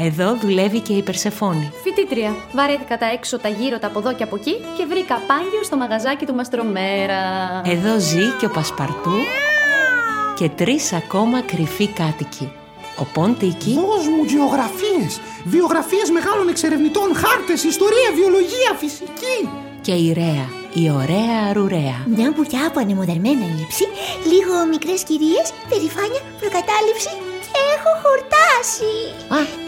Εδώ δουλεύει και η Περσεφόνη. Φοιτήτρια. Βαρέθηκα τα έξω, γύρω, τα από εδώ και από εκεί και βρήκα πάγιο στο μαγαζάκι του Μαστρομέρα. Εδώ ζει και ο Πασπαρτού και τρεις ακόμα κρυφοί κάτοικοι. Ο Ποντίκη, Δώσ' μου γεωγραφίες, βιογραφίες μεγάλων εξερευνητών, χάρτες, ιστορία, βιολογία, φυσική. και η Ρέα, η ωραία αρουρέα. Μια μπουκιά από ανεμοδερμένα ύψη, λίγο μικρές κυρίες, περηφάνεια, προκατάληψη και έχω χορτάσει. Α,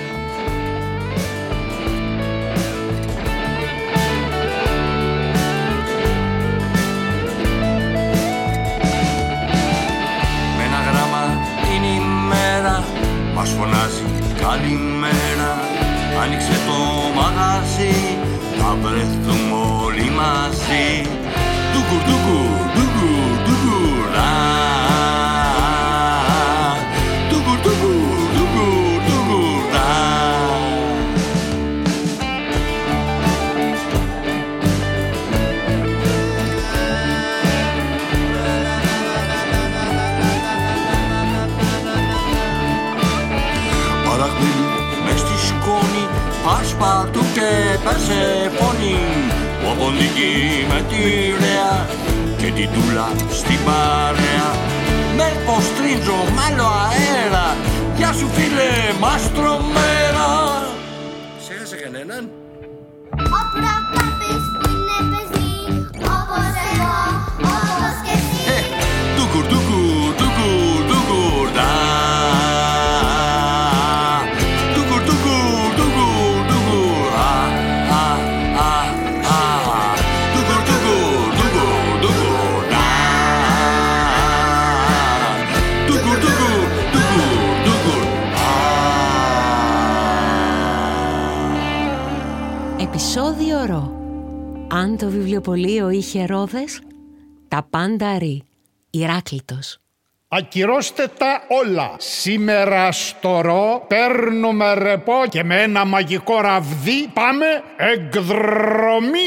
Καλημέρα Άνοιξε το μαγαζί Θα βρεθούμε όλοι μαζί. Ντουκουρ, ντουκουρ, Περσεφόνη Ο Ποντική με τη Ρέα Και την Τούλα στην παρέα. Με ποστρίτζο μ' άλλο αέρα Γεια σου φίλε μαστρομέρα Ξέχασε κανέναν. Ο προπάπης είναι παιδί, όπως εγώ, Αν το βιβλιοπωλείο είχε ρόδες, τα πάντα ρί. Ηράκλειτος. Ακυρώστε τα όλα. Σήμερα στο ρο παίρνουμε ρεπό και με ένα μαγικό ραβδί πάμε εκδρομή.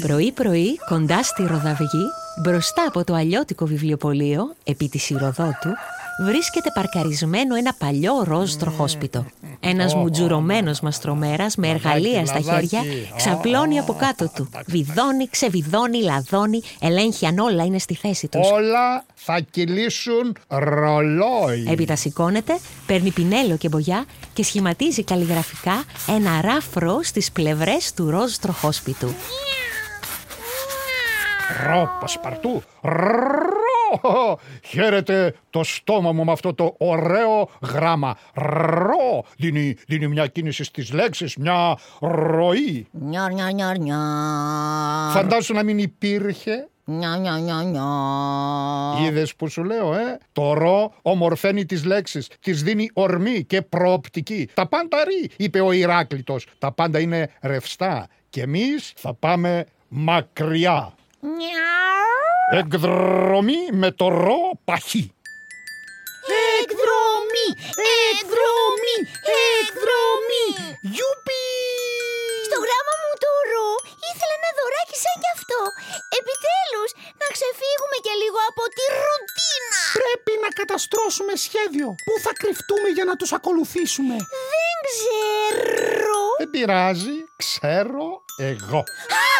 Πρωί-πρωί, κοντά στη Ροδαυγή, μπροστά από το αλλιώτικο βιβλιοπωλείο, επί της Ηροδότου, βρίσκεται παρκαρισμένο ένα παλιό ροζ τροχόσπιτο. Ένας μουτζουρωμένος μαστρομέρας με εργαλεία στα λαδάκι. χέρια ξαπλώνει από κάτω του. Βιδώνει, ξεβιδώνει, λαδώνει, ελέγχει αν όλα είναι στη θέση τους. Όλα θα κυλήσουν ρολόι. Έπειτα σηκώνεται, παίρνει πινέλο και μπογιά και σχηματίζει καλλιγραφικά ένα ράφρο στις πλευρές του ροζ τροχόσπιτου. Ρο, πασπαρτού. Ρο. Χαίρετε το στόμα μου με αυτό το ωραίο γράμμα. Ρο. Δίνει, δίνει μια κίνηση στις λέξεις, μια ροή. Νιαρ, νιαρ, νιαρ, νιαρ. Φαντάσου να μην υπήρχε. Νιαρ, νιαρ, νιαρ, νιαρ. Είδες που σου λέω, ε; Το ρο ομορφαίνει τις λέξεις. Τις δίνει ορμή και προοπτική. Τα πάντα ρί, είπε ο Ηράκλειτος. Τα πάντα είναι ρευστά. Και εμείς θα πάμε μακριά. Εκδρομή με το ρο παχύ. Εκδρομή, εκδρομή, εκδρομή. Γιουπι! Στο γράμμα μου το ρο ήθελα ένα δωράκι σαν κι αυτό. Επιτέλους, να ξεφύγουμε και λίγο από τη ρουτίνα. Πρέπει να καταστρώσουμε σχέδιο. Πού θα κρυφτούμε για να τους ακολουθήσουμε; Δεν ξέρω. Δεν πειράζει, ξέρω εγώ.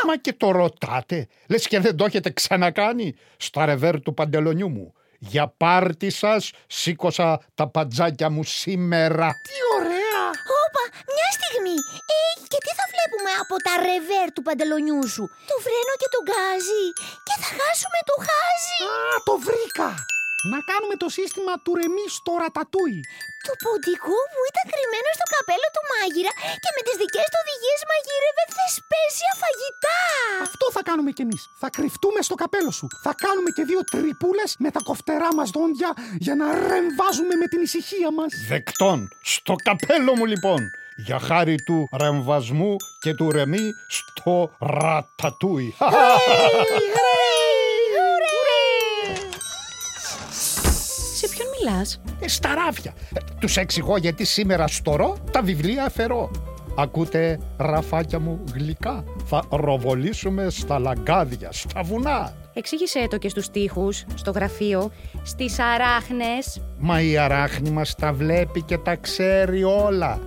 Μα και το ρωτάτε. Λες και δεν το έχετε ξανακάνει στα ρεβέρ του παντελονιού μου. Για πάρτι σας σήκωσα τα παντζάκια μου σήμερα. Τι ωραία. Όπα, μια στιγμή. Ε, και τι θα βλέπουμε βγάλουμε από τα ρεβέρ του παντελονιού σου; Το φρένο και τον γκάζι και θα χάσουμε το χάζι. Α, το βρήκα! Να κάνουμε το σύστημα του ρεμί στο ρατατούι. Του ποντικού που ήταν κρυμμένο στο καπέλο του μάγειρα και με τις δικές του οδηγίες μαγείρευε θεσπέσια φαγητά. Αυτό θα κάνουμε κι εμείς. Θα κρυφτούμε στο καπέλο σου. Θα κάνουμε και δύο τρυπούλες με τα κοφτερά μας δόντια για να ρεμβάζουμε με την ησυχία μας. Δεκτών. Στο καπέλο μου λοιπόν. Για χάρη του ρεμβασμού και του ρεμί στο ρατατούι. Σε ποιον μιλάς; Ε, στα ράφια. Ε, Τους εξηγώ γιατί σήμερα στο ρο τα βιβλία αφαιρώ. Ακούτε ραφάκια μου γλυκά. Θα ροβολήσουμε στα λαγκάδια, στα βουνά. Εξήγησέ το και στους τοίχους, στο γραφείο, στις αράχνες. Μα η αράχνη μας τα βλέπει και τα ξέρει όλα.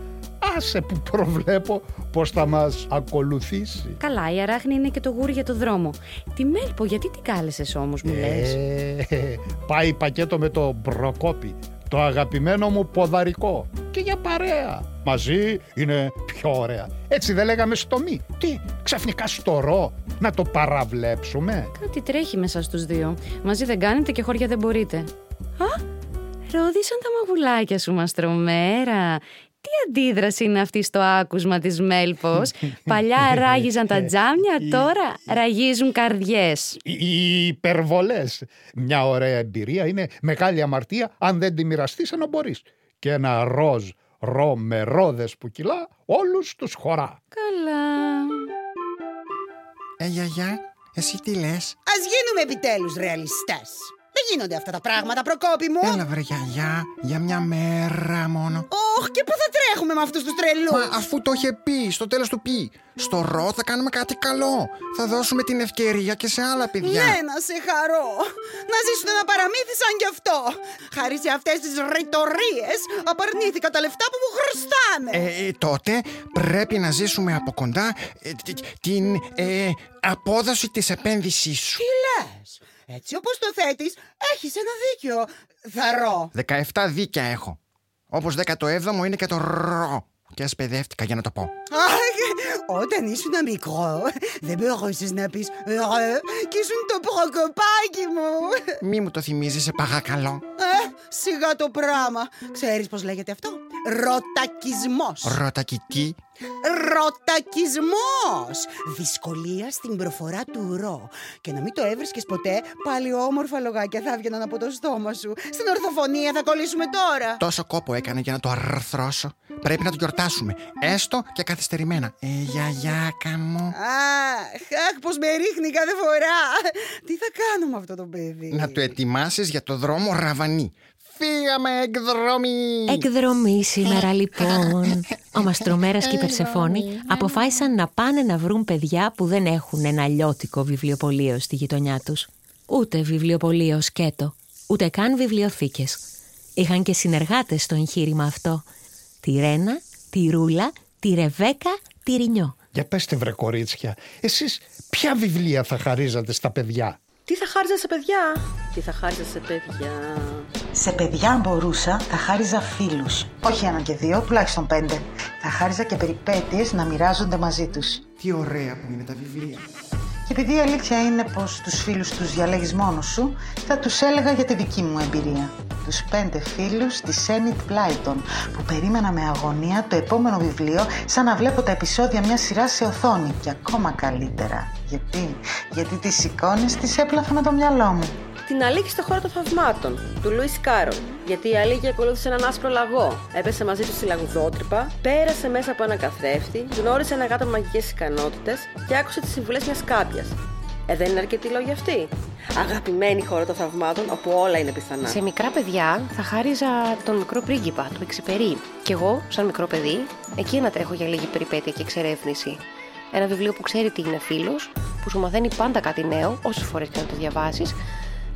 Άσε που προβλέπω πως θα μας ακολουθήσει. Καλά, η αράχνη είναι και το γούρι για το δρόμο. Τη Μέλπο, γιατί την κάλεσες όμως, μου λες; Ε, πάει πακέτο με το μπροκόπι, το αγαπημένο μου ποδαρικό. Και για παρέα. Μαζί είναι πιο ωραία. Έτσι δεν λέγαμε στο μη. Τι, ξαφνικά στο ρο, να το παραβλέψουμε; Κάτι τρέχει μέσα στους δύο. Μαζί δεν κάνετε και χώρια δεν μπορείτε. Α, ρόδισαν τα μαγουλάκια σου, μαστρομέρα. Τι αντίδραση είναι αυτή στο άκουσμα της Μέλπος. Παλιά ράγιζαν τα τζάμια, τώρα ραγίζουν καρδιές. Οι- Οι υπερβολές. Μια ωραία εμπειρία είναι μεγάλη αμαρτία αν δεν τη μοιραστείς ενώ μπορείς. Και ένα ροζ ρο με ρόδες που κυλά όλους τους χωρά. Καλά. Ε, γιαγιά, εσύ τι λες; Ας γίνουμε επιτέλους ρεαλιστές. Δεν γίνονται αυτά τα πράγματα, Προκόπη μου. Έλα βρε γιαγιά, για μια μέρα μόνο. Όχ, και πού θα τρέχουμε με αυτούς τους τρελούς; Μα αφού το είχε πει, στο τέλος του πει. Στο ρο θα κάνουμε κάτι καλό. Θα δώσουμε την ευκαιρία και σε άλλα παιδιά. Ναι, να σε χαρώ. Να ζήσουν ένα παραμύθι σαν κι αυτό. Χάρη σε αυτές τις ρητορίες, απαρνήθηκα τα λεφτά που μου χρωστάνε. Ε, ε, τότε πρέπει να ζήσουμε από κοντά ε, τ- την ε, απόδοση της επένδυσής σου. Τι λες. Έτσι όπως το θέτεις, έχεις ένα δίκιο. Θαρώ. 17 δίκαια έχω. Όπως 17ο είναι και το ρο. Και ασπαιδεύτηκα για να το πω. Αχ, όταν ήσουν μικρό, δεν μπορούσες να πεις «Ρε» και ήσουν το προκοπάκι μου. Μη μου το θυμίζεις, σε παρακαλώ. Ε, σιγά το πράγμα. Ξέρεις πώς λέγεται αυτό; Ρωτακισμός. Ρωτακιτή. Ρωτακισμός! Δυσκολία στην προφορά του ρο. Και να μην το έβρισκες ποτέ, πάλι όμορφα λογάκια θα έβγαιναν από το στόμα σου. Στην ορθοφωνία θα κολλήσουμε τώρα. Τόσο κόπο έκανε για να το αρθρώσω. Πρέπει να το γιορτάσουμε. Έστω και καθυστερημένα. Ε, γιαγιάκα μου. Αχ, αχ, πως με ρίχνει κάθε φορά. Τι θα κάνουμε αυτό το παιδί; Να το ετοιμάσεις για το δρόμο Ραβανί. Φύγαμε εκδρομή! Εκδρομή σήμερα λοιπόν. Ο Μαστρομέρας και η Περσεφόνη αποφάσισαν να πάνε να βρουν παιδιά που δεν έχουν ένα αλλιώτικο βιβλιοπωλείο στη γειτονιά τους. Ούτε βιβλιοπωλείο σκέτο, ούτε καν βιβλιοθήκες. Είχαν και συνεργάτες στο εγχείρημα αυτό. Τη Ρένα, τη Ρούλα, τη Ρεβέκα, τη Ρινιό. Για πέστε βρε κορίτσια, εσείς ποια βιβλία θα χαρίζατε στα παιδιά; Τι θα χάριζα σε παιδιά; Τι θα χάριζα σε παιδιά; Σε παιδιά αν μπορούσα, θα χάριζα φίλους. Όχι ένα και δύο, τουλάχιστον πέντε. Θα χάριζα και περιπέτειες να μοιράζονται μαζί τους. Τι ωραία που είναι τα βιβλία. Και επειδή η αλήθεια είναι πως τους φίλους τους διαλέγεις μόνος σου, θα τους έλεγα για τη δική μου εμπειρία. Τους πέντε φίλους της Enid Blyton, που περίμενα με αγωνία το επόμενο βιβλίο σαν να βλέπω τα επεισόδια μιας σειράς σε οθόνη. Και ακόμα καλύτερα. Γιατί, γιατί τις εικόνες τις έπλαθα με το μυαλό μου. Την Αλίκη στη χώρα των θαυμάτων, του Λιούις Κάρολ. Γιατί η Αλίκη ακολούθησε έναν άσπρο λαγό. Έπεσε μαζί του στη λαγουδότρυπα, πέρασε μέσα από ένα καθρέφτη, γνώρισε ένα γάτο με μαγικές ικανότητες και άκουσε τις συμβουλές μιας κάμπιας. Ε, δεν είναι αρκετοί λόγοι αυτοί. Αγαπημένη χώρα των θαυμάτων, όπου όλα είναι πιθανά. Σε μικρά παιδιά θα χάριζα τον μικρό πρίγκιπα, του Εξυπερί. Κι εγώ, σαν μικρό παιδί, εκεί να τρέχω για λίγη περιπέτεια και εξερεύνηση. Ένα βιβλίο που ξέρει τι είναι φίλος, που σου μαθαίνει πάντα κάτι νέο, όσες φορές και να το διαβάσεις,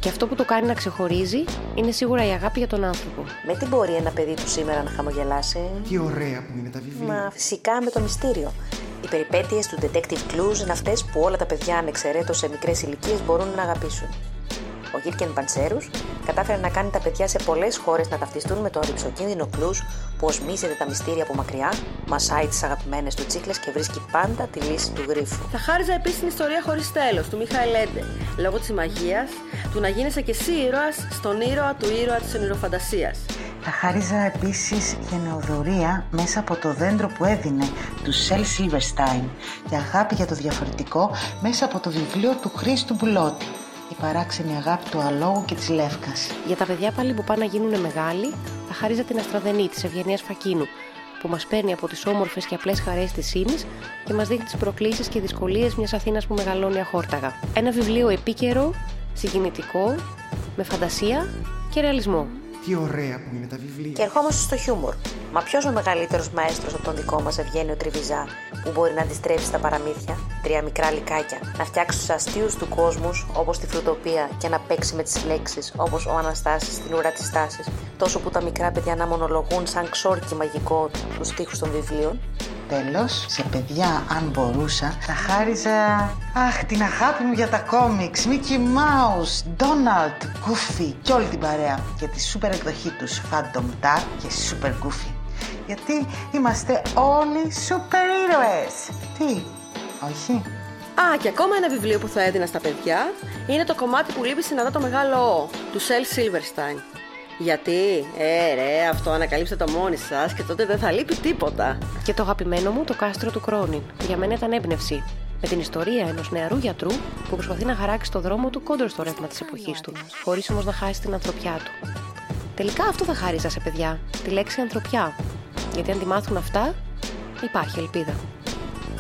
και αυτό που το κάνει να ξεχωρίζει είναι σίγουρα η αγάπη για τον άνθρωπο. Με τι μπορεί ένα παιδί του σήμερα να χαμογελάσει; Τι ωραία που είναι τα βιβλία. Μα φυσικά με το μυστήριο. Οι περιπέτειες του Detective Clues είναι αυτές που όλα τα παιδιά ανεξαιρέτως σε μικρές ηλικίες μπορούν να αγαπήσουν. Ο Γίρκεν Παντσέρου κατάφερε να κάνει τα παιδιά σε πολλές χώρες να ταυτιστούν με το ρηψοκίνδυνο κλου που οσμίζεται τα μυστήρια από μακριά, μασάει τις αγαπημένες του τσίχλες και βρίσκει πάντα τη λύση του γρίφου. Θα χάριζα επίσης την ιστορία χωρίς τέλος του Μιχαήλ Έντε, λόγω της μαγείας του να γίνεσαι κι εσύ ήρωας στον ήρωα του ήρωα της ονειροφαντασίας. Θα χάριζα επίσης γενεοδορία μέσα από το δέντρο που έδινε του Σελ Σίλβερστάιν και αγάπη για το διαφορετικό μέσα από το βιβλίο του Χρήστου Μπουλότη. Η παράξενη αγάπη του αλόγου και της Λεύκας. Για τα παιδιά πάλι που πάνε να γίνουν μεγάλοι, θα χάριζα την Αστραδενή της Ευγενίας Φακίνου, που μας παίρνει από τις όμορφες και απλές χαρές της ύμη και μας δείχνει τις προκλήσεις και δυσκολίες μιας Αθήνας που μεγαλώνει αχόρταγα. Ένα βιβλίο επίκαιρο, συγκινητικό, με φαντασία και ρεαλισμό. Τι ωραία που είναι τα βιβλία. Και ερχόμαστε στο χιούμορ. Μα ποιος ο μεγαλύτερος μαέστρος από τον δικό μας Ευγένιο Τριβιζά, που μπορεί να αντιστρέψει τα παραμύθια, τρία μικρά λικάκια, να φτιάξει τους αστείους του κόσμους όπως τη φρουτοπία και να παίξει με τις λέξεις όπως ο Αναστάσης στην ουρά της τάση, τόσο που τα μικρά παιδιά να μονολογούν σαν ξόρκι μαγικό τους τοίχου των βιβλίων. Τέλος, σε παιδιά, αν μπορούσα, θα χάριζα... Αχ, την αγάπη μου για τα κόμιξ, Mickey Mouse, Donald, Goofy και όλη την παρέα. Για τη σούπερ εκδοχή τους, Phantom Dark και Super Goofy. Γιατί είμαστε όλοι σούπερ ήρωες. Τι, όχι; Α, και ακόμα ένα βιβλίο που θα έδινα στα παιδιά είναι το κομμάτι που λείπει στην το μεγάλο Ο, του Σελ Σίλβερστάιν. Γιατί, ε, ρε, αυτό ανακαλύψτε το μόνοι σας και τότε δεν θα λείπει τίποτα. Και το αγαπημένο μου, το κάστρο του Κρόνιν, που για μένα ήταν έμπνευση. Με την ιστορία ενός νεαρού γιατρού που προσπαθεί να χαράξει το δρόμο του κόντρο στο ρεύμα της εποχής του, χωρίς όμως να χάσει την ανθρωπιά του. Τελικά αυτό θα χάριζα σε παιδιά, τη λέξη ανθρωπιά. Γιατί αν τη μάθουν αυτά, υπάρχει ελπίδα.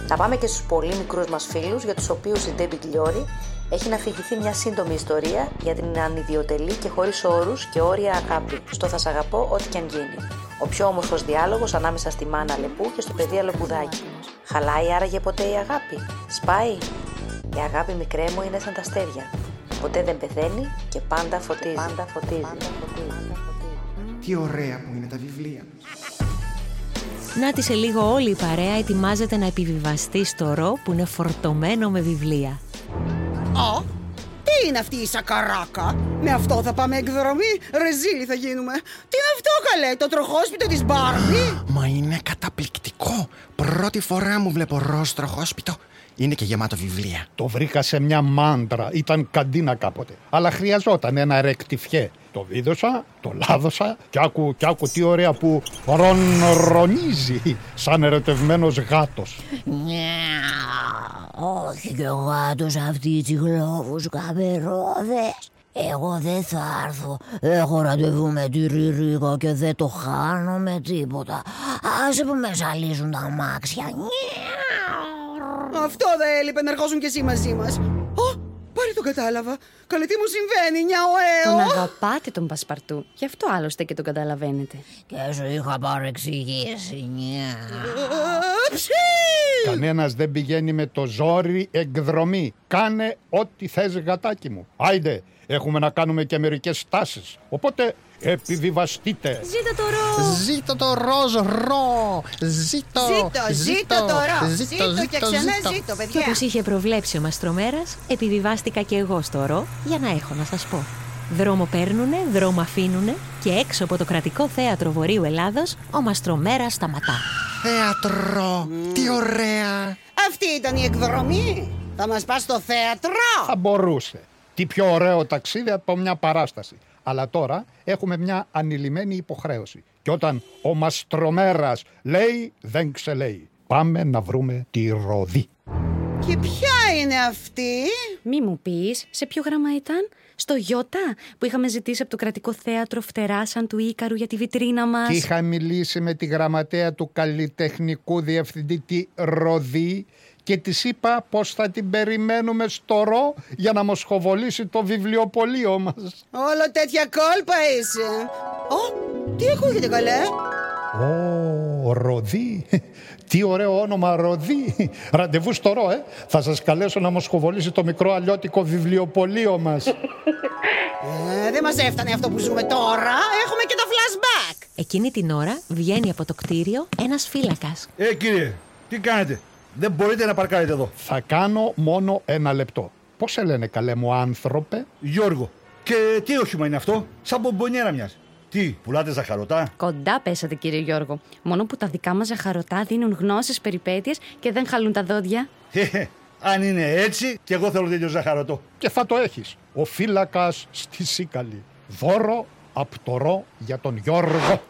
Να πάμε και στους πολύ μικρούς μας φίλους, για τους οποίους η Ντέμπι Γκλιόρη έχει να φυγηθεί μια σύντομη ιστορία για την ανιδιοτελή και χωρίς όρους και όρια αγάπη. Στο θα σ' αγαπώ, ό,τι και αν γίνει. Ο πιο όμορφος διάλογος ανάμεσα στη μάνα Λεπού και στο παιδί Αλεπουδάκι. Χαλάει άραγε ποτέ η αγάπη; Σπάει; Η αγάπη μικρέ μου είναι σαν τα αστέρια. Ποτέ δεν πεθαίνει και πάντα φωτίζει. Πάντα φωτίζει. Τι ωραία που είναι τα βιβλία. Να τη σε λίγο όλη η παρέα ετοιμάζεται να επιβιβαστεί στο ρο που είναι φορτωμένο με βιβλία. Α, τι είναι αυτή η σακαράκα; Με αυτό θα πάμε εκδρομή; Ρεζίλι θα γίνουμε. Τι είναι αυτό καλέ, το τροχόσπιτο της Μπάρμπι; Μα είναι καταπληκτικό. Πρώτη φορά μου βλέπω ροζ τροχόσπιτο. Είναι και γεμάτο βιβλία. Το βρήκα σε μια μάντρα, ήταν καντίνα κάποτε. Αλλά χρειαζόταν ένα ρεκτιφιέ. Το βίδωσα, το λάδωσα και άκου, και άκου τι ωραία που ρονρονίζει σαν ερωτευμένος γάτος. Όχι και ο γάτος αυτή οι τσιγλόφους καπερόδες. Εγώ δεν θα έρθω. Έχω ραντεβού με τη Ριρίκα και δεν το χάνω με τίποτα. Άσε που με ζαλίζουν τα αμάξια. Αυτό δεν έλειπε να ερχόσουν κι εσύ μαζί μας. Ω, πάλι το κατάλαβα. Καλέ τι μου συμβαίνει, νιαοέο. Τον αγαπάτε τον Πασπαρτού. Γι' αυτό άλλωστε και τον καταλαβαίνετε. Και σου είχα παρεξηγήσει, νιά. Κανένας δεν πηγαίνει με το ζόρι εκδρομή. Κάνε ό,τι θες γατάκι μου. Άιντε, έχουμε να κάνουμε και μερικές στάσεις. Οπότε επιβιβαστείτε. Ζήτω το ρο! Ζήτω το ροζ ρο! Ζήτω! Ζήτω, ζήτω το ρο! Ζήτω και ξανά ζήτω, Και παιδιά. όπως είχε προβλέψει ο Μαστρομέρας, επιβιβάστηκα και εγώ στο ρο για να έχω να σας πω. Δρόμο παίρνουνε, δρόμο αφήνουνε και έξω από το κρατικό θέατρο Βορείου Ελλάδος ο Μαστρομέρας σταματά. Θέατρο! Τι ωραία! Αυτή ήταν η εκδρομή. Θα μας πας στο θέατρο. Θα μπορούσε. Τι πιο ωραίο ταξίδι από μια παράσταση. Αλλά τώρα έχουμε μια ανηλυμένη υποχρέωση. Και όταν ο Μαστρομέρας λέει, δεν ξελέει. Πάμε να βρούμε τη Ροδή. Και ποια είναι αυτή; Μη μου πεις, σε ποιο γράμμα ήταν; Στο Γιώτα που είχαμε ζητήσει από το κρατικό θέατρο φτερά σαν του Ίκαρου για τη βιτρίνα μας. Και είχα μιλήσει με τη γραμματέα του καλλιτεχνικού διευθυντή τη Ροδή και της είπα πως θα την περιμένουμε στο ρο για να μοσχοβολήσει το βιβλιοπωλείο μας. Όλο τέτοια κόλπα είσαι. Ω, τι ακούγεται καλέ; Ω, Ροδί. Τι ωραίο όνομα Ροδί. Ραντεβού στο ρο, ε. Θα σας καλέσω να μοσχοβολήσει το μικρό αλλιώτικο βιβλιοπωλείο μας. Ε, δεν μας έφτανε αυτό που ζούμε τώρα. Έχουμε και το flashback. Εκείνη την ώρα βγαίνει από το κτίριο ένας φύλακας. Ε, κύριε, τι κάνετε; Δεν μπορείτε να παρκάρετε εδώ. Θα κάνω μόνο ένα λεπτό. Πώς σε λένε καλέ μου άνθρωπε; Γιώργο. Και τι όχημα είναι αυτό, σαν μπομπονιέρα μοιάζει. Τι, πουλάτε ζαχαρωτά; Κοντά πέσατε, κύριε Γιώργο. Μόνο που τα δικά μας ζαχαρωτά δίνουν γνώσεις περιπέτειες και δεν χαλούν τα δόντια. Ε, αν είναι έτσι, και εγώ θέλω τέτοιο ζαχαρωτό. Και θα το έχεις. Ο φύλακας στη Σίκαλη. Δώρο απ' το ρο για τον Γιώργο.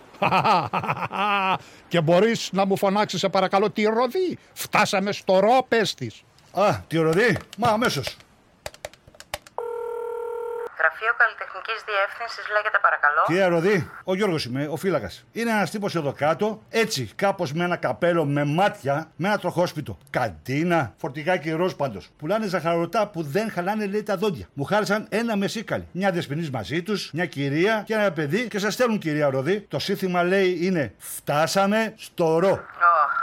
Και μπορείς να μου φωνάξεις σε παρακαλώ τη ροδή. Φτάσαμε στο ρο πες της. Α, τη ροδή, μα αμέσως. Γραφείο Καλλιτεχνικής Διεύθυνσης λέγεται παρακαλώ. Κυρία Ροδή, ο Γιώργος είμαι, ο φύλακας. Είναι ένας τύπος εδώ κάτω, έτσι, κάπως με ένα καπέλο με μάτια, με ένα τροχόσπιτο. Καντίνα, φορτηγάκι ροζ πάντως. Πουλάνε ζαχαρωτά που δεν χαλάνε λέει τα δόντια. Μου χάρισαν ένα μεσίκαλι. Μια δεσπινή μαζί τους, μια κυρία και ένα παιδί και σας στέλνουν κυρία Ροδή. Το σύνθημα λέει είναι Φτάσαμε στο ρο. Ωχ,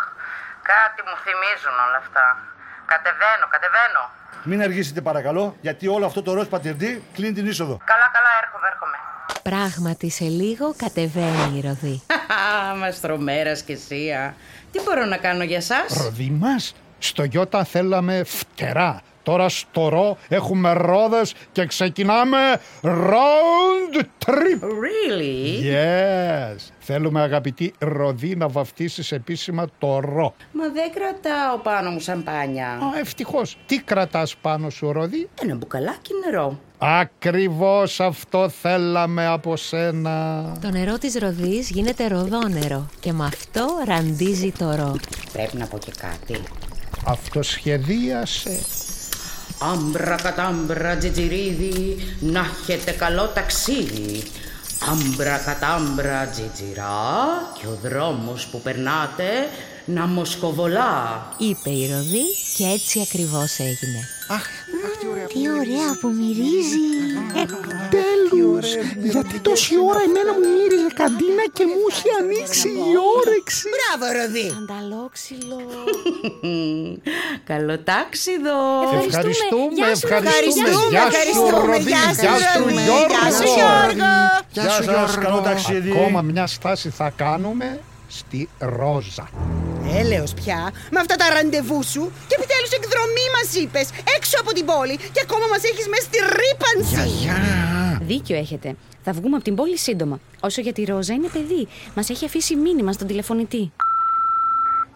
κάτι μου θυμίζουν όλα αυτά. Κατεβαίνω, κατεβαίνω. Μην αργήσετε παρακαλώ, γιατί όλο αυτό το ροζ πατερντή κλείνει την είσοδο. Καλά, καλά, έρχομαι, έρχομαι. Πράγματι σε λίγο κατεβαίνει η ροδή. Μαστρομέρας και εσύ, α. Τι μπορώ να κάνω για σας; Ροδί μας, στο Γιώτα θέλαμε φτερά. Τώρα στο ρο έχουμε ρόδες και ξεκινάμε round trip. Really? Yes. Θέλουμε αγαπητή Ροδί να βαφτίσεις επίσημα το ρο. Μα δεν κρατάω πάνω μου σαμπάνια. Α, ευτυχώς. Τι κρατάς πάνω σου Ροδί; Ένα μπουκαλάκι νερό. Ακριβώς αυτό θέλαμε από σένα. Το νερό της ροδής γίνεται ροδόνερο και με αυτό ραντίζει το ρο. Πρέπει να πω και κάτι. Αυτοσχεδίασε. Άμπρα κατάμπρα τζιτζιρίδι, να έχετε καλό ταξίδι. Άμπρα κατάμπρα τζιτζιρά και ο δρόμος που περνάτε να μοσκοβολά. Είπε η ροδή και έτσι ακριβώς έγινε. Αχ, τι ωραία. Τι ωραία που μυρίζει. Τέλος! Γιατί τόση ώρα εμένα μου μύριζε καντίνα και μου είχε ανοίξει η όρεξη. Μπράβο, Ροδί! Ανταλόξυλο. Καλό τάξιδο! Ευχαριστούμε, Γεια σου, ευχαριστούμε. ευχαριστούμε, Γεια σου ευχαριστούμε. Ροδί, Γεια σου, γεια σου Ροδί. Γιώργο. Γεια σου, Γιώργο. Γεια Γεια σου, σας, Γιώργο. καλό ταξίδι. Ακόμα μια στάση θα κάνουμε στη Ρόζα. Έλεος πια, με αυτά τα ραντεβού σου και επιτέλους εκδρομή μας είπες, έξω από την πόλη και ακόμα μας έχεις μέσα στη ρήπανση. Γιαγιά. Δίκιο έχετε. Θα βγούμε από την πόλη σύντομα. Όσο για τη Ρόζα είναι παιδί. Μας έχει αφήσει μήνυμα στον τηλεφωνητή.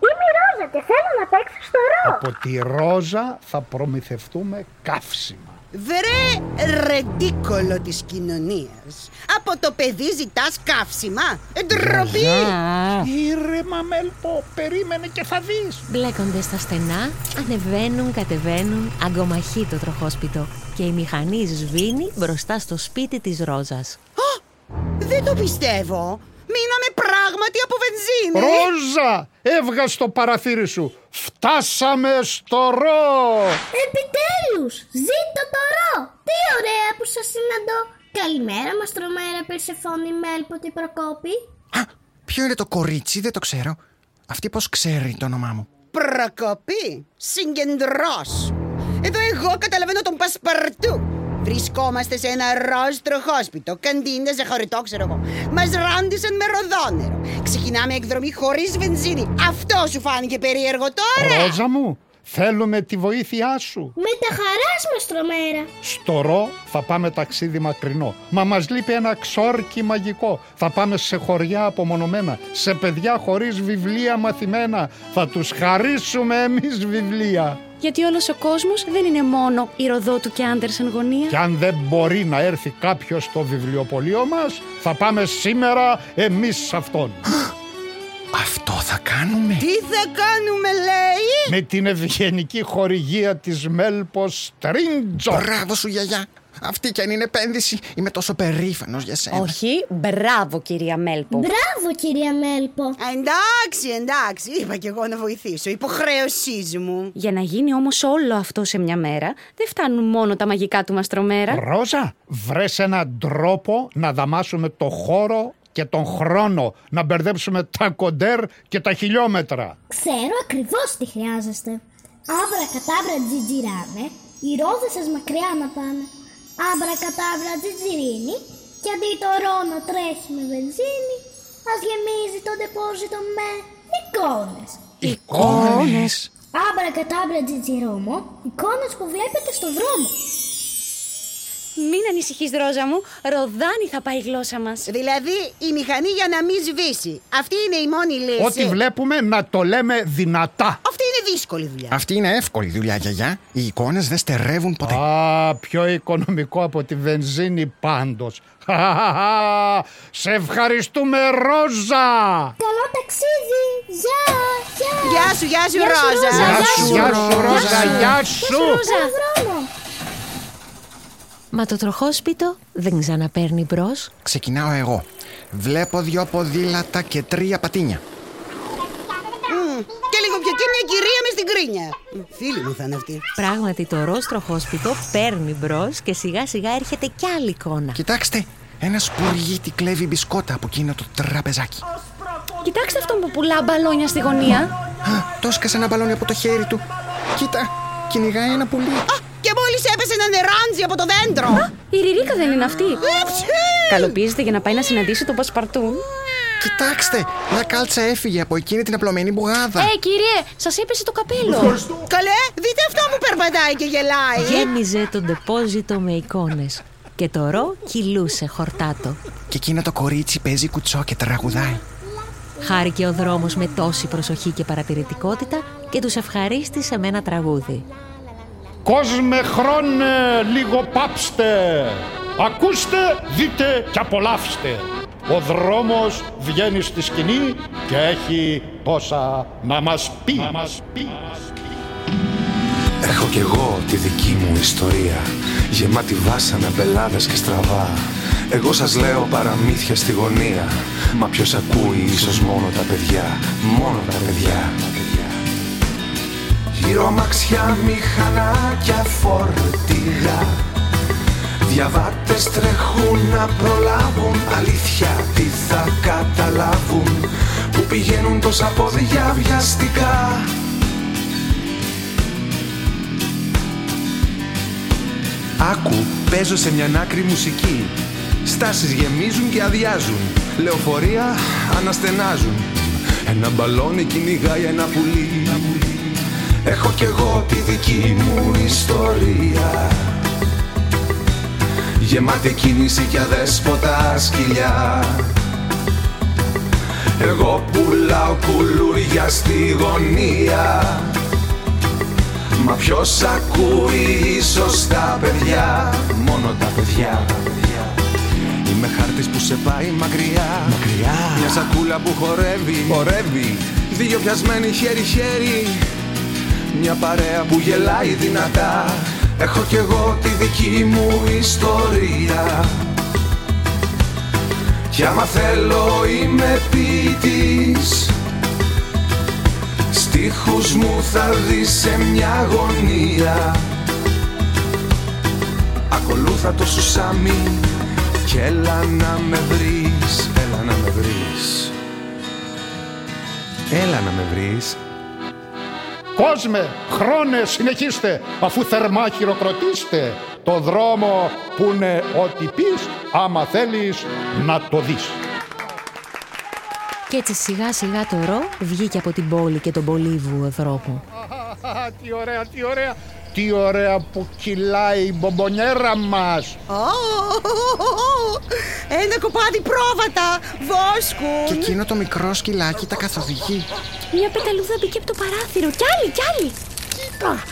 Είμαι η Ρόζα και θέλω να παίξω στο ρο. Από τη Ρόζα θα προμηθευτούμε καύσιμα. Βρε ρεντίκολο της κοινωνίας. Από το παιδί ζητάς καύσιμα. Εντροπή. Ήρεμα Μέλπο, περίμενε και θα δεις. Μπλέκονται στα στενά, ανεβαίνουν, κατεβαίνουν, αγκομαχεί το τροχόσπιτο και η μηχανή σβήνει μπροστά στο σπίτι της Ρόζας. Δεν το πιστεύω. Μείναμε πράγματι από βενζίνη. Ρόζα, έβγα το παραθύρι σου. Φτάσαμε στο ρο. Επιτέλους! Ζήτω το ρο! Τι ωραία που σας συναντώ! Καλημέρα, Μαστρομέρα, Περσεφόνη, Μέλποτη, Προκόπη. Α, ποιο είναι το κορίτσι, δεν το ξέρω. Αυτή πώς ξέρει το όνομά μου; Προκοπή. Συγκεντρός. Εδώ εγώ καταλαβαίνω τον πασπαρτού. Βρισκόμαστε σε ένα ροζ τροχόσπιτο, καντίνα, ζαχαριτό, ξέρω εγώ. Μας ράντισαν με ροδόνερο. Ξεκινάμε εκδρομή χωρίς βενζίνη. Αυτό σου φάνηκε περίεργο τώρα. Ρόζα μου, θέλουμε τη βοήθειά σου. Με τα χαράς, Μαστρομέρα. Στο ρο θα πάμε ταξίδι μακρινό. Μα μας λείπει ένα ξόρκι μαγικό. Θα πάμε σε χωριά απομονωμένα, σε παιδιά χωρίς βιβλία μαθημένα. Θα τους χαρίσουμε εμείς βιβλία. Γιατί όλος ο κόσμος δεν είναι μόνο η Ροδότου και Άντερσεν γωνία. Και αν δεν μπορεί να έρθει κάποιος στο βιβλιοπωλείο μας, θα πάμε σήμερα εμείς σε αυτόν. Αυτό θα κάνουμε. Τι θα κάνουμε, λέει; Με την ευγενική χορηγία της Μέλπος Τρίντζο. Μπράβο σου, γιαγιά. Αυτή κι αν είναι επένδυση, είμαι τόσο περήφανος για σένα. Όχι, μπράβο κυρία Μέλπο. Μπράβο, κυρία Μέλπο. Εντάξει, εντάξει. Είπα κι εγώ να βοηθήσω. Υποχρέωσής μου. Για να γίνει όμως όλο αυτό σε μια μέρα, δεν φτάνουν μόνο τα μαγικά του μαστρομέρα. Ρόζα, βρες έναν τρόπο να δαμάσουμε το χώρο και τον χρόνο, να μπερδέψουμε τα κοντέρ και τα χιλιόμετρα. Ξέρω ακριβώς τι χρειάζεστε. Άμπρα κατάμπρα τζιτζιράμε, οι ρόδες σας μακριά να πάνε. Άμπρα κατάμπρα τζιτζιρίνι και αντί το ρο να τρέχει με βενζίνη, ας γεμίζει το ντεπόζιτο με εικόνες. Εικόνες. Άμπρα κατάμπρα τζιτζιρόμο, εικόνες που βλέπετε στο δρόμο. Μην ανησυχείς, Ρόζα μου. Ροδάνη θα πάει η γλώσσα μας. Δηλαδή η μηχανή για να μην σβήσει. Αυτή είναι η μόνη λύση. Ό,τι βλέπουμε να το λέμε δυνατά. Αυτή είναι δύσκολη δουλειά. Αυτή είναι εύκολη δουλειά, γιαγιά. Οι εικόνες δεν στερεύουν ποτέ. Α, πιο οικονομικό από τη βενζίνη πάντως. Σε ευχαριστούμε Ρόζα! Καλό ταξίδι! Γεια! Γεια σου, γεια σου, Ρόζα. Γεια σου, γεια σου, Ρόζα, γεια σου! Μα το τροχόσπιτο δεν ξαναπαίρνει μπρος. Ξεκινάω εγώ. Βλέπω δυο ποδήλατα και τρία πατίνια. Μμ, Και λίγο πιο εκεί μια κυρία μες στην κρίνια. Μ, Φίλη μου θα είναι αυτή. Πράγματι το ροζ τροχόσπιτο παίρνει μπρος και σιγά σιγά έρχεται κι άλλη εικόνα. Κοιτάξτε, ένα σπουργίτη κλέβει μπισκότα από εκείνο το τραπεζάκι. Κοιτάξτε αυτόν που πουλά μπαλόνια στη γωνία. Α, το έσκασε ένα μπαλόνι από το χέρι του. Κοίτα, κυνηγάει ένα πουλί. Και μόλις έπεσε ένα νεράντζι από το δέντρο. Η Ριρίκα δεν είναι αυτή. Εψε! Καλοπίζεται για να πάει να συναντήσει τον Πασπαρτούν. Κοιτάξτε, μια κάλτσα έφυγε από εκείνη την απλωμένη μπουγάδα. Ε, κύριε, σας έπεσε το καπέλο. Καλέ, δείτε αυτό που περπατάει και γελάει. Γέμιζε το ντεπόζιτο με εικόνες και το ρο κυλούσε χορτάτο. Και εκείνο το κορίτσι παίζει κουτσό και τραγουδάει. Χάρηκε ο δρόμος με τόση προσοχή και παρατηρητικότητα και τους ευχαρίστησε με ένα τραγούδι. Κόσμε χρόνε λίγο πάψτε. Ακούστε, δείτε και απολαύστε. Ο δρόμος βγαίνει στη σκηνή και έχει τόσα να μας πει, να μας πει. Έχω κι εγώ τη δική μου ιστορία. Γεμάτη βάσανα, μπελάδες και στραβά. Εγώ σας λέω παραμύθια στη γωνία. Μα ποιος ακούει ίσως μόνο τα παιδιά. Μόνο τα παιδιά Γύρω αμαξιά, μηχανάκια, φορτηγά Διαβάτες τρέχουν να προλάβουν Αλήθεια τι θα καταλάβουν Που πηγαίνουν τόσα πόδια βιαστικά. Άκου, παίζω σε μια άκρη μουσική. Στάσεις γεμίζουν και αδειάζουν. Λεωφορεία αναστενάζουν. Ένα μπαλόνι κυνηγάει ένα πουλί Έχω κι εγώ τη δική μου ιστορία. Γεμάτη κίνηση και αδέσποτα σκυλιά. Εγώ πουλάω κουλούρια στη γωνία. Μα ποιος ακούει ίσως τα παιδιά; Μόνο τα παιδιά. Είμαι χάρτης που σε πάει μακριά. Μακριά. Μια σακούλα που χορεύει. Χορεύει. Δύο πιασμένοι χέρι-χέρι Μια παρέα που γελάει δυνατά. Έχω κι εγώ τη δική μου ιστορία. Κι άμα θέλω είμαι ποιητής. Στίχους μου θα δεις σε μια γωνία Ακολούθα το σουσάμι Κι έλα να με βρεις. Έλα να με βρεις. Έλα να με βρεις Κόσμε, χρόνε, συνεχίστε Αφού θερμά χειροκροτήστε Το δρόμο που είναι ό,τι πεις Άμα θέλεις να το δεις Και έτσι σιγά σιγά το ρο βγήκε από την πόλη και τον πολύβουο δρόμο. Τι ωραία, τι ωραία Τι ωραία που κυλάει η μπομπονιέρα μας Ένα κοπάδι πρόβατα, βόσκου. Και εκείνο το μικρό σκυλάκι τα καθοδηγεί. Μια πεταλούδα μπήκε από το παράθυρο. Κι άλλη, κι άλλη. Κοίτα,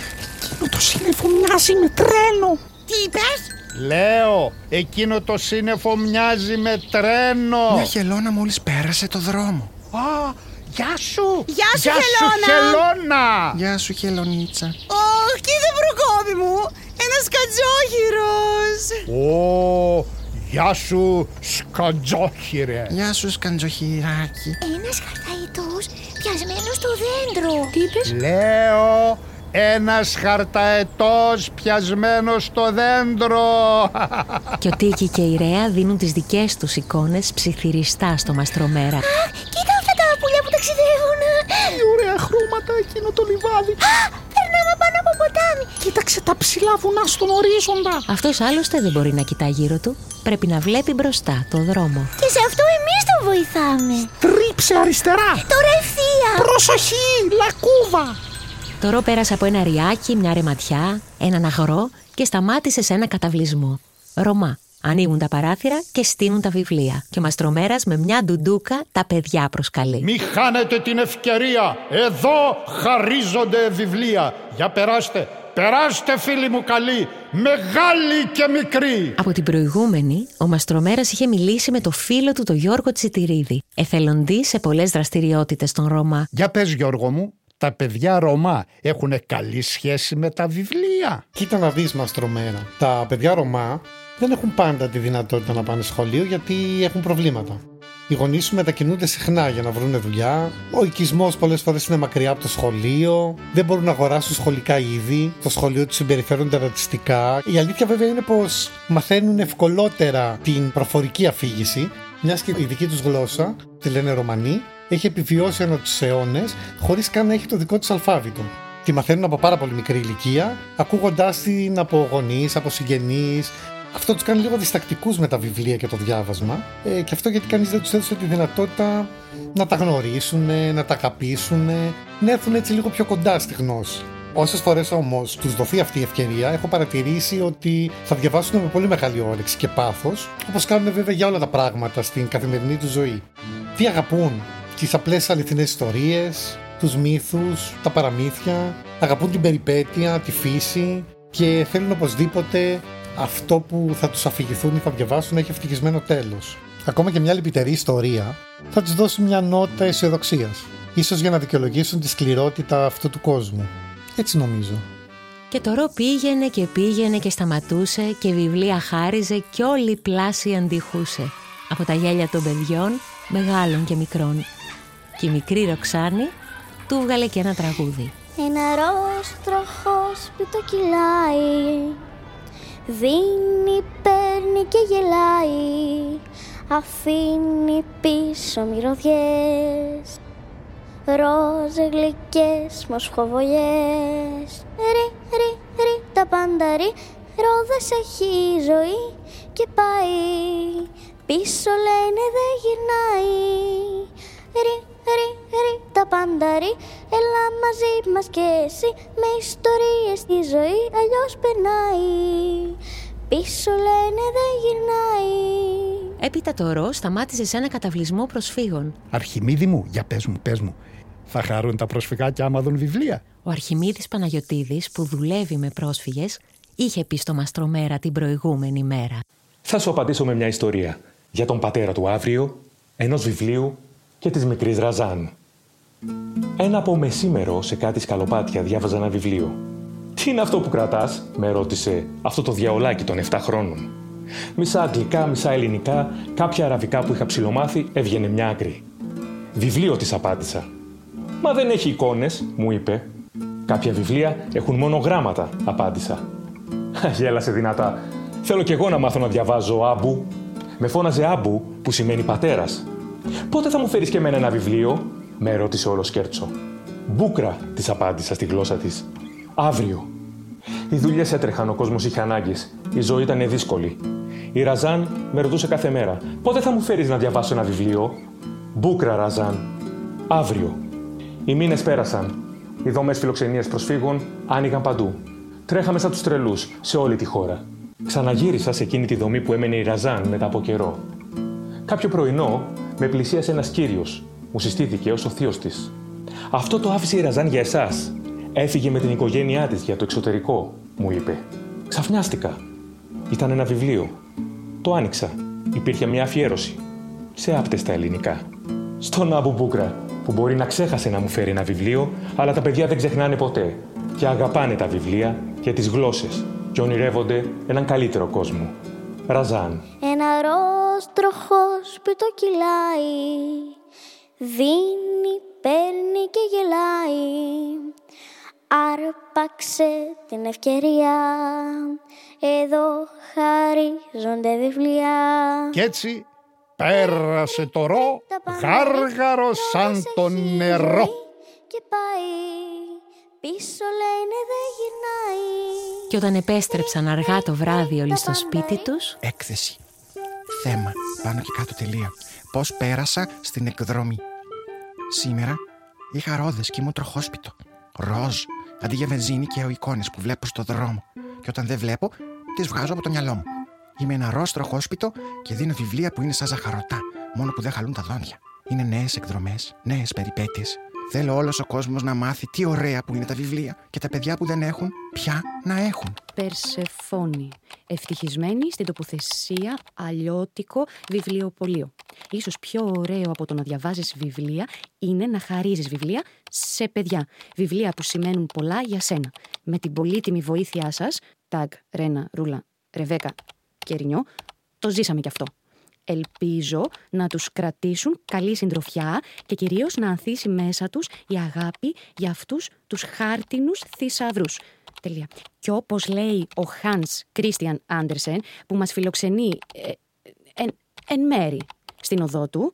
εκείνο το σύννεφο μοιάζει με τρένο. Τι είπες; Λέω, εκείνο το σύννεφο μοιάζει με τρένο Μια χελώνα μόλις πέρασε το δρόμο. Α, γεια σου Γεια σου, Γεια σου Χελώνα. Χελώνα Γεια σου χελονίτσα. Ωχ, κοίτα προκόπη μου. Ένας κατζόχυρος. Ω, γεια σου σκαντζόχυρε Γεια σου σκαντζοχυράκι. Ένας χαρταϊτός πιασμένος στο δέντρο. Τι είπες; Λέω, ένας χαρταετός πιασμένος στο δέντρο Και ο Τίκη και η Ρέα δίνουν τις δικές τους εικόνες ψιθυριστά στο μαστρομέρα. Κοίτα αυτά τα πουλιά που ταξιδεύουν. Τι ωραία χρώματα εκείνο το λιβάδι. Περνάμε πάνω από ποτάμι. Κοίταξε τα ψηλά βουνά στον ορίζοντα. Αυτός άλλωστε δεν μπορεί να κοιτά γύρω του. Πρέπει να βλέπει μπροστά το δρόμο. Και σε αυτό εμείς τον βοηθάμε. Τρίψε αριστερά. Τώρα ευθεία. Προσοχή, λακκούβα. Το ρο πέρασε από ένα ριάκι, μια ρεματιά, έναν αγρό και σταμάτησε σε ένα καταβλισμό. Ρωμά. Ανοίγουν τα παράθυρα και στείνουν τα βιβλία. Και ο Μαστρομέρας με μια ντουντούκα τα παιδιά προσκαλεί. Μη χάνετε την ευκαιρία. Εδώ χαρίζονται βιβλία. Για περάστε. Περάστε φίλοι μου καλοί. Μεγάλοι και μικροί. Από την προηγούμενη, ο Μαστρομέρας είχε μιλήσει με το φίλο του, τον Γιώργο Τσιτηρίδη, εθελοντή σε πολλές δραστηριότητες των Ρώμα. Για πες Γιώργο μου, τα παιδιά Ρωμά έχουν καλή σχέση με τα βιβλία. Κοίτα να δεις Μαστρομέρα. Τα παιδιά Ρωμά δεν έχουν πάντα τη δυνατότητα να πάνε σχολείο γιατί έχουν προβλήματα. Οι γονείς του μετακινούνται συχνά για να βρουν δουλειά. Ο οικισμός πολλές φορές είναι μακριά από το σχολείο. Δεν μπορούν να αγοράσουν σχολικά είδη. Το σχολείο τους συμπεριφέρονται ρατσιστικά. Η αλήθεια βέβαια είναι πως μαθαίνουν ευκολότερα την προφορική αφήγηση, μιας και η δική τους γλώσσα, τη λένε Ρωμανοί, έχει επιβιώσει ανά τους αιώνες χωρίς καν να έχει το δικό του αλφάβητο. Τη μαθαίνουν από πάρα πολύ μικρή ηλικία, ακούγοντάς την από γονείς, από συγγενείς, αυτό τους κάνει λίγο διστακτικούς με τα βιβλία και το διάβασμα. Ε, και αυτό γιατί κανείς δεν τους έδωσε τη δυνατότητα να τα γνωρίσουν, να τα αγαπήσουν, να έρθουν έτσι λίγο πιο κοντά στη γνώση. Όσες φορές όμως τους δοθεί αυτή η ευκαιρία, έχω παρατηρήσει ότι θα διαβάσουν με πολύ μεγάλη όρεξη και πάθος, όπως κάνουν βέβαια για όλα τα πράγματα στην καθημερινή τους ζωή. Τι αγαπούν, τις απλές αληθινές ιστορίες, τους μύθους, τα παραμύθια, αγαπούν την περιπέτεια, τη φύση και θέλουν οπωσδήποτε αυτό που θα τους αφηγηθούν ή θα διαβάσουν έχει ευτυχισμένο τέλος. Ακόμα και μια λυπητερή ιστορία θα τους δώσει μια νότα αισιοδοξίας. Ίσως για να δικαιολογήσουν τη σκληρότητα αυτού του κόσμου. Έτσι νομίζω. Και το ρο πήγαινε και πήγαινε και σταματούσε και βιβλία χάριζε και όλη πλάση αντιχούσε. Από τα γέλια των παιδιών, μεγάλων και μικρών. Και η μικρή Ροξάνη του βγάλε και ένα τραγούδι. Ένα ροζ τροχός κυλάει Δίνει, παίρνει και γελάει. Αφήνει πίσω μυρωδιές. Ροζ γλυκές μοσχοβολιές. Ρι, ρι, ρι, τα πάντα ρι Ρόδες έχει η ζωή και πάει. Πίσω λένε δεν γυρνάει. Ρι, ρι, ρι, τα πάντα ρι Έλα μαζί μας και εσύ Με ιστορίες στη ζωή αλλιώς περνάει Πίσω λένε δεν γυρνάει Έπειτα το ρο σταμάτησε σε ένα καταβλισμό προσφύγων. Αρχιμίδη μου, για πες μου, πες μου. Θα χαρούν τα προσφυγάκια άμα δουν βιβλία. Ο Αρχιμίδης Παναγιωτίδης που δουλεύει με πρόσφυγες είχε πει στο Μαστρομέρα την προηγούμενη μέρα. Θα σου απαντήσω με μια ιστορία για τον πατέρα του αύριο, ενός βιβλίου και της μικρής Ραζάν. Ένα από μεσήμερο σε κάτι σκαλοπάτια διάβαζα ένα βιβλίο. Τι είναι αυτό που κρατάς, με ρώτησε αυτό το διαολάκι των 7 χρόνων. Μισά αγγλικά, μισά ελληνικά, κάποια αραβικά που είχα ψηλομάθει έβγαινε μια άκρη. Βιβλίο της απάντησα. Μα δεν έχει εικόνες, μου είπε. Κάποια βιβλία έχουν μόνο γράμματα, απάντησα. Γέλασε δυνατά. Θέλω κι εγώ να μάθω να διαβάζω άμπου. Με φώναζε άμπου, που σημαίνει πατέρας. Πότε θα μου φέρεις και εμένα ένα βιβλίο, με ρώτησε όλος σκέρτσο. Μπούκρα, της απάντησα στη γλώσσα της. Αύριο. Οι δουλειές έτρεχαν, ο κόσμος είχε ανάγκες. Η ζωή ήταν δύσκολη. Η Ραζάν με ρωτούσε κάθε μέρα: Πότε θα μου φέρεις να διαβάσω ένα βιβλίο; Μπούκρα, Ραζάν. Αύριο. Οι μήνες πέρασαν. Οι δομές φιλοξενίας προσφύγων άνοιγαν παντού. Τρέχαμε σαν τους τρελούς σε όλη τη χώρα. Ξαναγύρισα σε εκείνη τη δομή που έμενε η Ραζάν μετά από καιρό. Κάποιο πρωινό με πλησίασε ένας κύριος. Μου συστήθηκε ως ο θείος της. Αυτό το άφησε η Ραζάν για εσάς. Έφυγε με την οικογένειά της για το εξωτερικό, μου είπε. Ξαφνιάστηκα. Ήταν ένα βιβλίο. Το άνοιξα. Υπήρχε μια αφιέρωση. Σε άπτες στα ελληνικά. Στον Άμπου Μπούκρα, που μπορεί να ξέχασε να μου φέρει ένα βιβλίο, αλλά τα παιδιά δεν ξεχνάνε ποτέ. Και αγαπάνε τα βιβλία και τις γλώσσες. Και ονειρεύονται έναν καλύτερο κόσμο. Ραζάν. Ένα ροζ τροχός που το κυλάει. Δίνει, παίρνει και γελάει. Άρπαξε την ευκαιρία. Εδώ χαρίζονται βιβλία. Κι έτσι πέρασε το ρο γάργαρο σαν το νερό. Και πάει πίσω λένε δεν γυρνάει. Και όταν επέστρεψαν αργά το βράδυ όλοι στο σπίτι τους Έκθεση Θέμα πάνω και κάτω τελεία Πώς πέρασα στην εκδρομή Σήμερα είχα ρόδες και ήμουν τροχόσπιτο. Ροζ, αντί για βενζίνη και εικόνες που βλέπω στο δρόμο. Και όταν δεν βλέπω, τις βγάζω από το μυαλό μου. Είμαι ένα ροζ τροχόσπιτο και δίνω βιβλία που είναι σαν ζαχαρωτά, μόνο που δεν χαλούν τα δόντια. Είναι νέες εκδρομές, νέες περιπέτειες. Θέλω όλος ο κόσμος να μάθει τι ωραία που είναι τα βιβλία και τα παιδιά που δεν έχουν πια να έχουν. Περσεφόνη. Ευτυχισμένη στην τοποθεσία αλλιώτικο βιβλιοπωλείο. Ίσως πιο ωραίο από το να διαβάζεις βιβλία είναι να χαρίζεις βιβλία σε παιδιά. Βιβλία που σημαίνουν πολλά για σένα. Με την πολύτιμη βοήθειά σας, Ταγ, Ρένα, Ρούλα, Ρεβέκα και Ρινιό, το ζήσαμε κι αυτό. Ελπίζω να τους κρατήσουν καλή συντροφιά και κυρίως να ανθίσει μέσα τους η αγάπη για αυτούς τους χάρτινους θησαυρούς. Τελεία. Και όπως λέει ο Hans Christian Andersen που μας φιλοξενεί ε, εν, εν μέρη στην οδό του,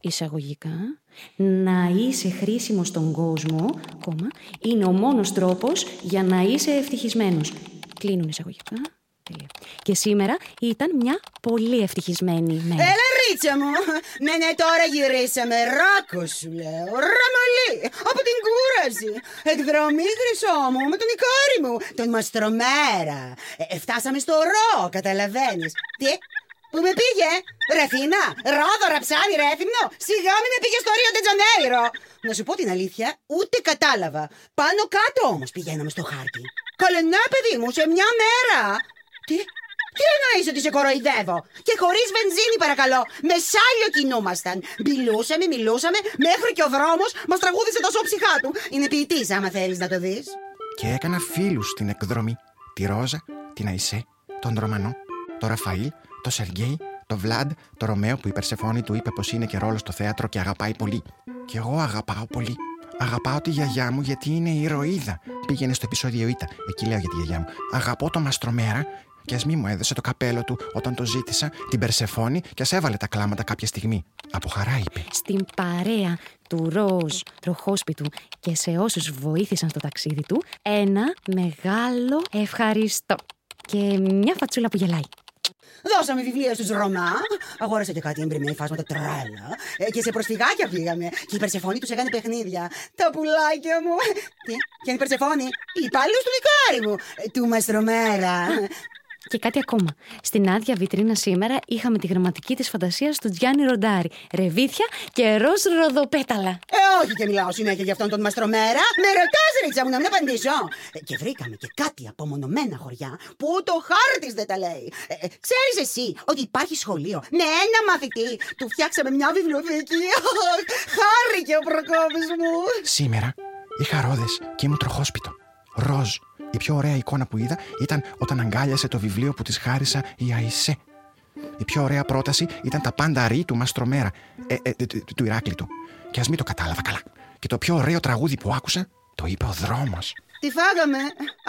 εισαγωγικά, να είσαι χρήσιμος στον κόσμο, κόμμα, είναι ο μόνος τρόπος για να είσαι ευτυχισμένος. Κλείνουν εισαγωγικά. Τελεία. Και σήμερα ήταν μια πολύ ευτυχισμένη μέρα. Έλα ρίτσα μου. Ναι, ναι, τώρα γυρίσαμε. Ράκο σου λέω. Ραμαλή. Από την κούραση. Εκδρομή χρυσό μου με τον Ικάρι μου. Τον Μαστρομέρα. Ε, ε, φτάσαμε στο ρο, καταλαβαίνεις. Τι, Πού με πήγε, Ρεφίνα, ρόδο, ραψάνι, ρέθυμνο. Σιγά μην με πήγες στο Ρίο Ντετζανέιρο. Να σου πω την αλήθεια, ούτε κατάλαβα. Πάνω κάτω όμως πηγαίναμε στο χάρτη. Καλέ, ναι, παιδί μου, σε μια μέρα. Τι, τι εννοείς ότι σε κοροϊδεύω; Και χωρίς βενζίνη, παρακαλώ. Με σάλιο κινούμασταν. Μιλούσαμε, μιλούσαμε, μέχρι και ο δρόμος μας τραγούδισε το ψυχά του. Είναι ποιητής, άμα θέλεις να το δεις. Και έκανα φίλους στην εκδρομή. Τη Ρόζα, την Αϊσέ, τον Ρωμανό, τον Ραφαήλ, τον Σεργκέι, τον Βλάντ, τον Ρωμαίο που η Περσεφόνη του είπε πως είναι και ρόλος στο θέατρο και αγαπάει πολύ. Και εγώ αγαπάω πολύ. Αγαπάω τη γιαγιά μου γιατί είναι η ηρωίδα. Πήγαινε στο επεισόδιο Ήτα. Εκεί λέω για τη γιαγιά μου. Αγαπώ το Μαστρομέρα και ας μη μου έδωσε το καπέλο του όταν το ζήτησα, την Περσεφόνη και ας έβαλε τα κλάματα κάποια στιγμή. Από χαρά είπε. Στην παρέα του Ροζ τροχόσπιτου και σε όσους βοήθησαν στο ταξίδι του, ένα μεγάλο ευχαριστώ. Και μια φατσούλα που γελάει. Δώσαμε βιβλία στους Ρωμά. Αγόρασα και κάτι έμπρεμη φάσματα τρέλα. Ε, και σε προσφυγάκια πήγαμε. Και η Περσεφόνη τους έκανε παιχνίδια. Τα πουλάκια μου. Τι, και η Περσεφόνη, η υπάλληλος του δικάρι μου. Ε, του Μαστρομέρα. Και κάτι ακόμα. Στην άδεια βιτρίνα σήμερα είχαμε τη γραμματική της φαντασίας του Τζιάννη Ροντάρη. Ρεβίθια και ροζ ροδοπέταλα. Ε, όχι και μιλάω συνέχεια για αυτόν τον μαστρομέρα. Με ρωτάς, Ρίτσα μου, να μην απαντήσω. Ε, και βρήκαμε και κάτι απομονωμένα χωριά που το χάρτης δεν τα λέει. Ε, ε Ξέρεις εσύ ότι υπάρχει σχολείο με ένα μαθητή; Του φτιάξαμε μια βιβλιοθήκη. Χάρηκε ο προκόπης μου. Σήμερα είχα ρόδες και ήμουν τροχόσπιτο. Ροζ η πιο ωραία εικόνα που είδα ήταν όταν αγκάλιασε το βιβλίο που της χάρισα η Αϊσέ. Η πιο ωραία πρόταση ήταν τα πάντα ρί του Μαστρομέρα, ε, ε, του Ηράκλειτου. Και ας μην το κατάλαβα καλά. Και το πιο ωραίο τραγούδι που άκουσα το είπε ο δρόμος. Τι φάγαμε;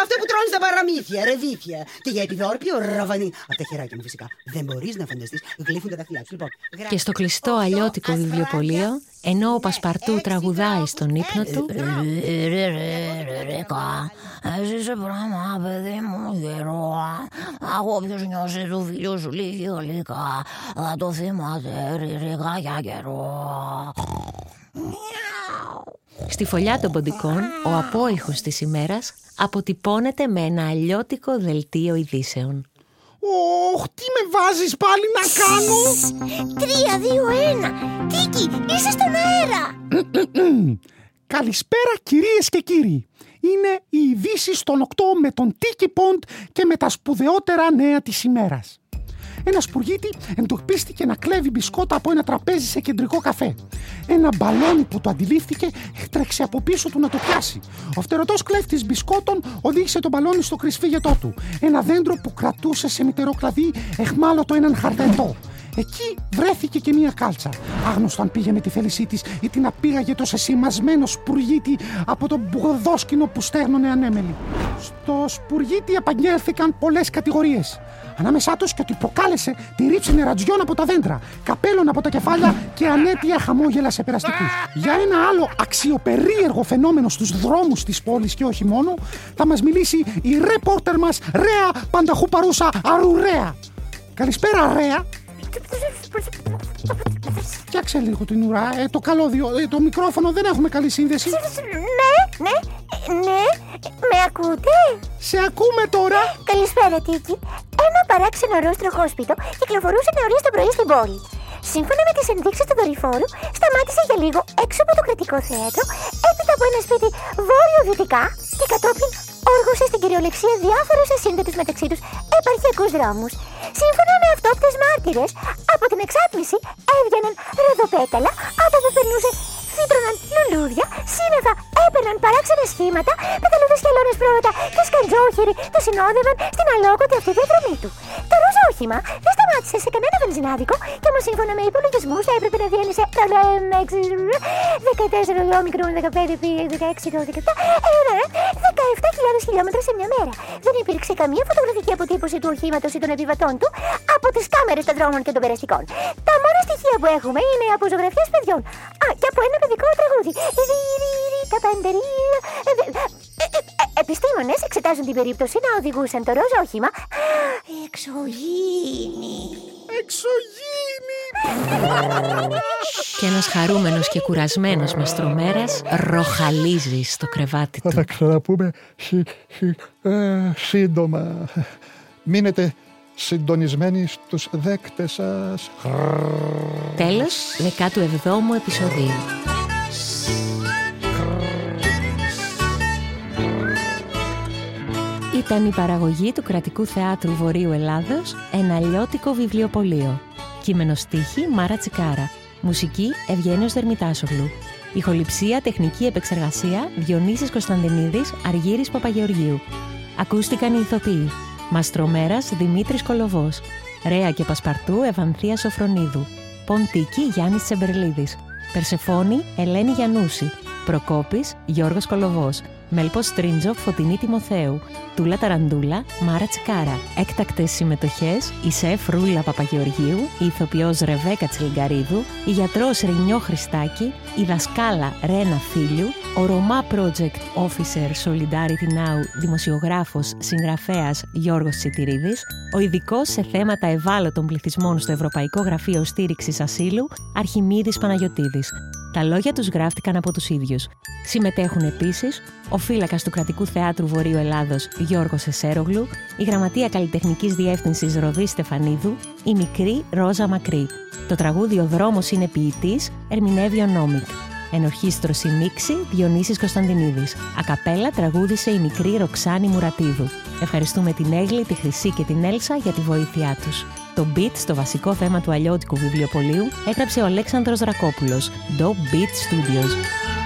Αυτό που τρώνε στα παραμύθια, ρεβίθια. Και για επιδόρπιο ραβανί. Από τα χεράκια μου φυσικά. Δεν μπορείς να φανταστείς. Γλύφουν τα δαχτυλιά του. Λοιπόν, και στο κλειστό αλλιώτικο βιβλιοπωλείο, ενώ ο Πασπαρτού τραγουδάει στον ύπνο του. Ρέκα, σε πράγμα, παιδί μου, γερό. Εγώ ποιο νιώσει του φίλου σου λίγη γλυκά. Θα το θυμάται, ρέκα για καιρό. Στη φωλιά των ποντικών, ο απόϊχος της ημέρας αποτυπώνεται με ένα αλλιώτικο δελτίο ειδήσεων. Ωχ, τι με βάζεις πάλι να κάνω! Τρία, δύο, ένα! Τίκη, είσαι στον αέρα! Καλησπέρα κυρίες και κύριοι. Είναι οι ειδήσει των 8 με τον Τίκη Ποντ και με τα σπουδαιότερα νέα της ημέρας ένας σπουργίτη εντοπίστηκε να κλέβει μπισκότα από ένα τραπέζι σε κεντρικό καφέ. Ένα μπαλόνι που το αντιλήφθηκε τρέξε από πίσω του να το πιάσει. Ο φτερωτός κλέφτης μπισκότων οδήγησε το μπαλόνι στο κρυσφύγετό του. Ένα δέντρο που κρατούσε σε μητερό κλαδί εχμάλωτο έναν χαρδεντό. Εκεί βρέθηκε και μία κάλτσα. Άγνωστο αν πήγε με τη θέλησή της ή την απήγαγε το σεσημασμένο σπουργίτη από τον μπογδόσκινο που στέγνωνε ανέμελη. Στο σπουργίτη επαγγέλθηκαν πολλές κατηγορίες. Ανάμεσά τους και ότι προκάλεσε τη ρήψη νερατζιών από τα δέντρα, καπέλων από τα κεφάλια και ανέτεια χαμόγελα σε περαστικούς. Για ένα άλλο αξιοπερίεργο φαινόμενο στους δρόμους της πόλης και όχι μόνο, θα μας μιλήσει η ρεπόρτερ μας Ρέα Πανταχού Παρούσα Αρουρέα. Καλησπέρα, Ρέα. Φτιάξε λίγο την ουρά. Ε, το καλώδιο, ε, το μικρόφωνο δεν έχουμε καλή σύνδεση. Ναι, ναι, ναι. Με ακούτε; Σε ακούμε τώρα. Καλησπέρα, Τίκη. Ένα παράξενο ρόστροχόσπιτο κυκλοφορούσε νωρίς το πρωί στην πόλη. Σύμφωνα με τις ενδείξεις του δορυφόρου, σταμάτησε για λίγο έξω από το κρατικό θέατρο, έπειτα από ένα σπίτι βόρειο-δυτικά και κατόπιν όργωσε στην κυριολεξία διάφορους ασύνδετους μεταξύ τους επαρχιακούς δρόμους. Σύμφωνα με αυτόπτες μάρτυρες, από την εξάτμιση έβγαιναν ροδοπέταλα, από που περνούσε φύτρωναν λουλούδια, σύννεφα έπαιρναν παράξενα σχήματα, πεταλούδες χελώνε πρώτα και σκαντζόχυροι το συνόδευαν στην αλόκοτη αυτή διαδρομή του. Το ρούζο όχημα δεν σταμάτησε σε κανένα βενζινάδικο και όμως σύμφωνα με υπολογισμούς θα έπρεπε να διένυσε 14 όμικρον, 15 π 16 το 17, 17.000 χιλιόμετρα σε μια μέρα. Δεν υπήρξε καμία φωτογραφική αποτύπωση του οχήματος ή των επιβατών του από τις κάμερες των δρόμων και των περαστικών. Τα μόνα στοιχεία που έχουμε είναι από ζωγραφιές παιδιών. Α, και από ένα παιδικό τραγούδι. Τα παντερί. Επιστήμονες εξετάζουν την περίπτωση να οδηγούσαν το ροζ όχημα. Εξωγήινη. Εξωγήινη. Και ένας χαρούμενος και κουρασμένος μαστρομέρας ροχαλίζει στο κρεβάτι Θα του. τα ξαναπούμε συ- συ- ε, σύντομα. Μείνετε συντονισμένοι στους δέκτες σας. Τέλος 17ου επεισοδίου. Ήταν η παραγωγή του Κρατικού Θεάτρου Βορείου Ελλάδος ένα αλλιώτικο βιβλιοπωλείο. Κείμενο στίχη Μάρα Τσικάρα. Μουσική Ευγένιος Δερμητάσογλου. Ηχοληψία, τεχνική επεξεργασία Διονύσης Κωνσταντινίδης, Αργύρης Παπαγεωργίου. Ακούστηκαν οι ηθοποιοί. Μαστρομέρας Δημήτρης Κολοβός. Ρέα και Πασπαρτού Ευανθία Σοφρονίδου. Ποντίκη Γιάννης Τσεμπερλίδης. Περσεφόνη Ελένη Γιαννούση. Προκόπης Γιώργος Κολοβός. Μέλπος Στρίντζο Φωτεινή Τιμοθέου. Τούλα Ταραντούλα Μάρα Τσικάρα. Έκτακτες συμμετοχές η σεφ Ρούλα Παπαγεωργίου, η ηθοποιός Ρεβέκα Τσιλιγκαρίδου, η γιατρός Ρινιό Χριστάκη, η δασκάλα Ρένα Φίλιου, ο Ρωμά Project Officer Solidarity Now δημοσιογράφος συγγραφέας Γιώργος Τσιτηρίδης, ο ειδικός σε θέματα ευάλωτων πληθυσμών στο Ευρωπαϊκό Γραφείο Στήριξης Ασύλου Αρχιμίδης Παναγιωτίδης. Τα λόγια τους γράφτηκαν από τους ίδιους. Συμμετέχουν επίσης ο φύλακας του Κρατικού Θεάτρου Βορείου Ελλάδος Γιώργος Εσέρογλου, η Γραμματεία Καλλιτεχνικής Διεύθυνσης Ροδή Στεφανίδου, η μικρή Ρόζα Μακρύ. Το τραγούδι «Ο δρόμος είναι ποιητής» ερμηνεύει ο Νόμικ. Ενορχίστρωση μίξη Διονύσης Κωνσταντινίδης. Ακαπέλα τραγούδισε η μικρή Ροξάνη Μουρατίδου. Ευχαριστούμε την Έγλη, τη Χρυσή και την Έλσα για τη βοήθειά τους. Το beat στο βασικό θέμα του αλλιώτικου βιβλιοπωλείου έγραψε ο Αλέξανδρος Ρακόπουλος, Do Beat Studios.